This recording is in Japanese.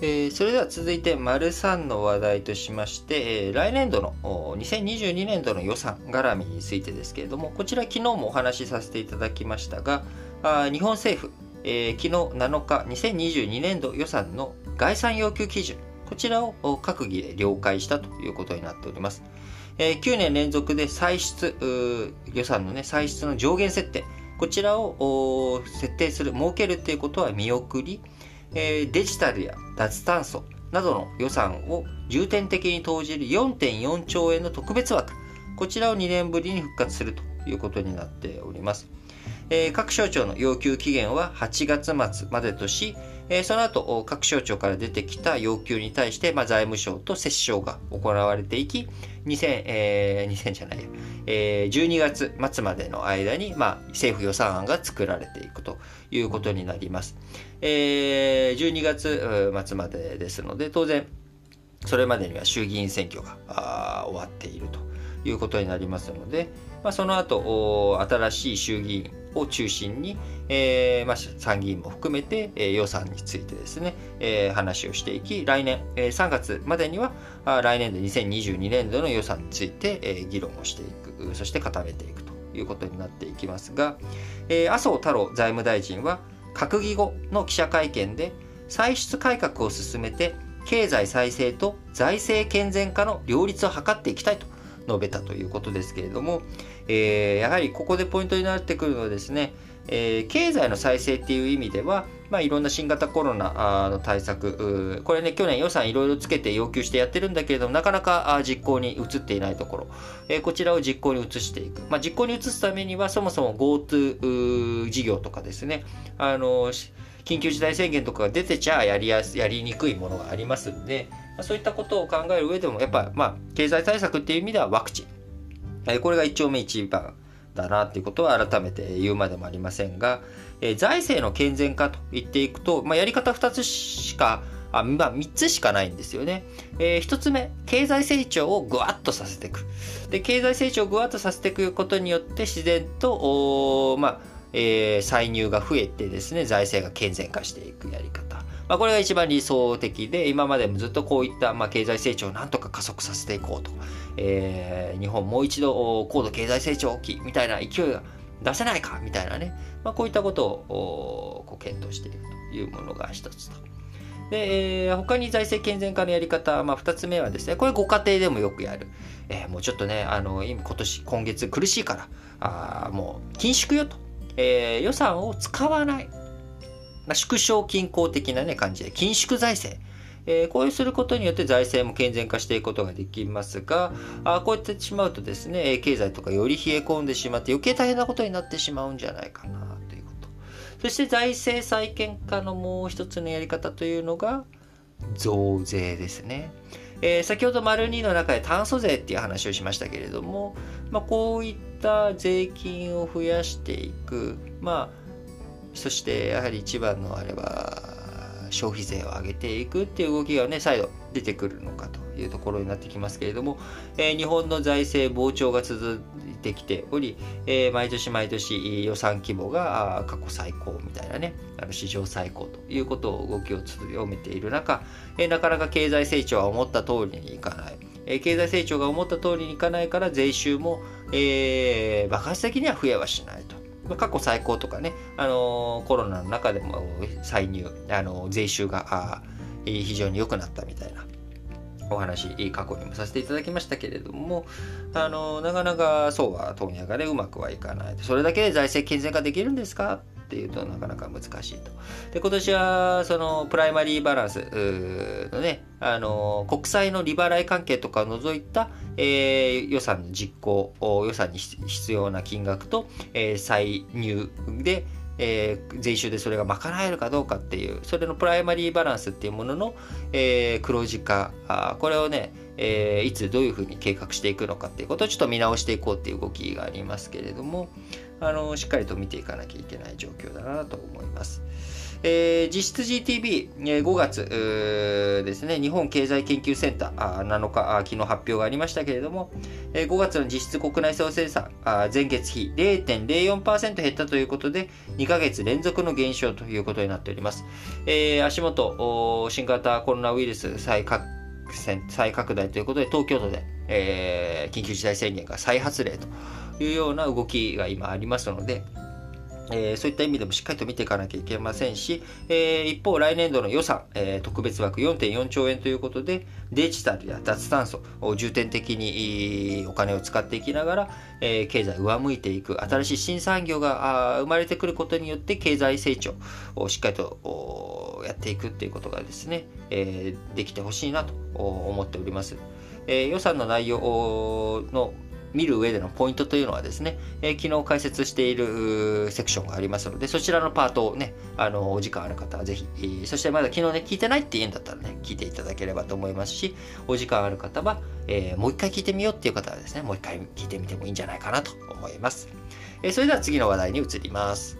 えー、それでは続いて、丸3の話題としまして、えー、来年度の2022年度の予算絡みについてですけれども、こちら昨日もお話しさせていただきましたが、あ日本政府、えー、昨日7日、2022年度予算の概算要求基準、こちらを閣議で了解したということになっております。えー、9年連続で歳出、予算のね、歳出の上限設定、こちらを設定する、設けるっていうことは見送り、えー、デジタルや脱炭素などの予算を重点的に投じる4.4兆円の特別枠、こちらを2年ぶりに復活するということになっております。えー、各省庁の要求期限は8月末までとし、えー、その後、各省庁から出てきた要求に対して、まあ、財務省と折衝が行われていき、2000、えー、2000じゃないや、えー、12月末までの間に、まあ、政府予算案が作られていくということになります。えー、12月末までですので、当然、それまでには衆議院選挙が終わっているということになりますので、まあ、その後、新しい衆議院を中心に、えーまあ、参議院も含めて、えー、予算についてですね、えー、話をしていき、来年、え、3月までには、来年度2022年度の予算について、え、議論をしていく、そして固めていくということになっていきますが、え、麻生太郎財務大臣は、閣議後の記者会見で、歳出改革を進めて、経済再生と財政健全化の両立を図っていきたいと述べたということですけれども、えー、やはりここでポイントになってくるのはですね、えー、経済の再生っていう意味では、まあ、いろんな新型コロナの対策、これね、去年予算いろいろつけて要求してやってるんだけれども、なかなか実行に移っていないところ、えー、こちらを実行に移していく。まあ、実行に移すためには、そもそも GoTo 事業とかですね、あの、緊急事態宣言とかが出てちゃやりやす、やりにくいものがありますんで、そういったことを考える上でも、やっぱ、まあ、経済対策っていう意味ではワクチン。これが一丁目一番だなっていうことは改めて言うまでもありませんが、え財政の健全化と言っていくと、まあ、やり方2つしかあ、まあ、3つしかないんですよね。えー、1つ目、経済成長をぐわっとさせていく。で、経済成長をぐわっとさせていくことによって、自然と、まあ、えー、歳入が増えてですね、財政が健全化していくやり方。まあ、これが一番理想的で、今までもずっとこういった、まあ、経済成長をなんとか加速させていこうと。えー、日本もう一度高度経済成長期みたいな勢いが出せないかみたいなね、まあ、こういったことをこう検討しているというものが一つと。で、えー、他に財政健全化のやり方、まあ、二つ目はですね、これご家庭でもよくやる。えー、もうちょっとね、あの、今年、今月苦しいから、あもう緊縮よと。えー、予算を使わない。まあ、縮小均衡的なね、感じで、緊縮財政。えー、こうすることによって財政も健全化していくことができますが、あこうやってしまうとですね、経済とかより冷え込んでしまって余計大変なことになってしまうんじゃないかなということ。そして財政再建化のもう一つのやり方というのが、増税ですね。えー、先ほど丸2の中で炭素税っていう話をしましたけれども、まあ、こういった税金を増やしていく、まあ、そしてやはり一番のあれば消費税を上げていくっていう動きがね、再度出てくるのかというところになってきますけれども、えー、日本の財政膨張が続いてきており、えー、毎年毎年予算規模が過去最高みたいなね、あの史上最高ということを動きを強めている中、えー、なかなか経済成長は思った通りにいかない。え経済成長が思った通りにいかないから税収も、えー、爆発的には増えはしないと。過去最高とかね、あのコロナの中でも歳入、あの税収が非常に良くなったみたいなお話、過去にもさせていただきましたけれども、あのなかなかそうは問屋がね、うまくはいかない。それだけで財政健全化できるんですかっていうとなかなか難しいと。で、今年はそのプライマリーバランスのね、あの、国債の利払い関係とかを除いた、えー、予算の実行、予算に必要な金額と、えー、歳入で、えー、税収でそれが賄えるかどうかっていう、それのプライマリーバランスっていうものの、えー、黒字化、あこれをね、えー、いつどういうふうに計画していくのかっていうことをちょっと見直していこうっていう動きがありますけれども、あのしっかりと見ていかなきゃいけない状況だなと思います。えー、実質 GTB、えー、5月ですね、日本経済研究センターあ7日あ昨日発表がありましたけれども、えー、5月の実質国内総生産あ前月比0.04%減ったということで、2ヶ月連続の減少ということになっております。えー、足元、新型コロナウイルス再拡再拡大ということで、東京都で、えー、緊急事態宣言が再発令というような動きが今ありますので、えー、そういった意味でもしっかりと見ていかなきゃいけませんし、えー、一方、来年度の予算、えー、特別枠4.4兆円ということで、デジタルや脱炭素を重点的にお金を使っていきながら、え経済上向いていく、新しい新産業が生まれてくることによって、経済成長をしっかりとやっていくっていうことがですね、えできてほしいなと思っております。え予算の内容の見る上でのポイントというのはですね、えー、昨日解説しているセクションがありますので、そちらのパートをね、あの、お時間ある方はぜひ、えー、そしてまだ昨日ね、聞いてないって言うんだったらね、聞いていただければと思いますし、お時間ある方は、えー、もう一回聞いてみようっていう方はですね、もう一回聞いてみてもいいんじゃないかなと思います。えそれでは次の話題に移ります。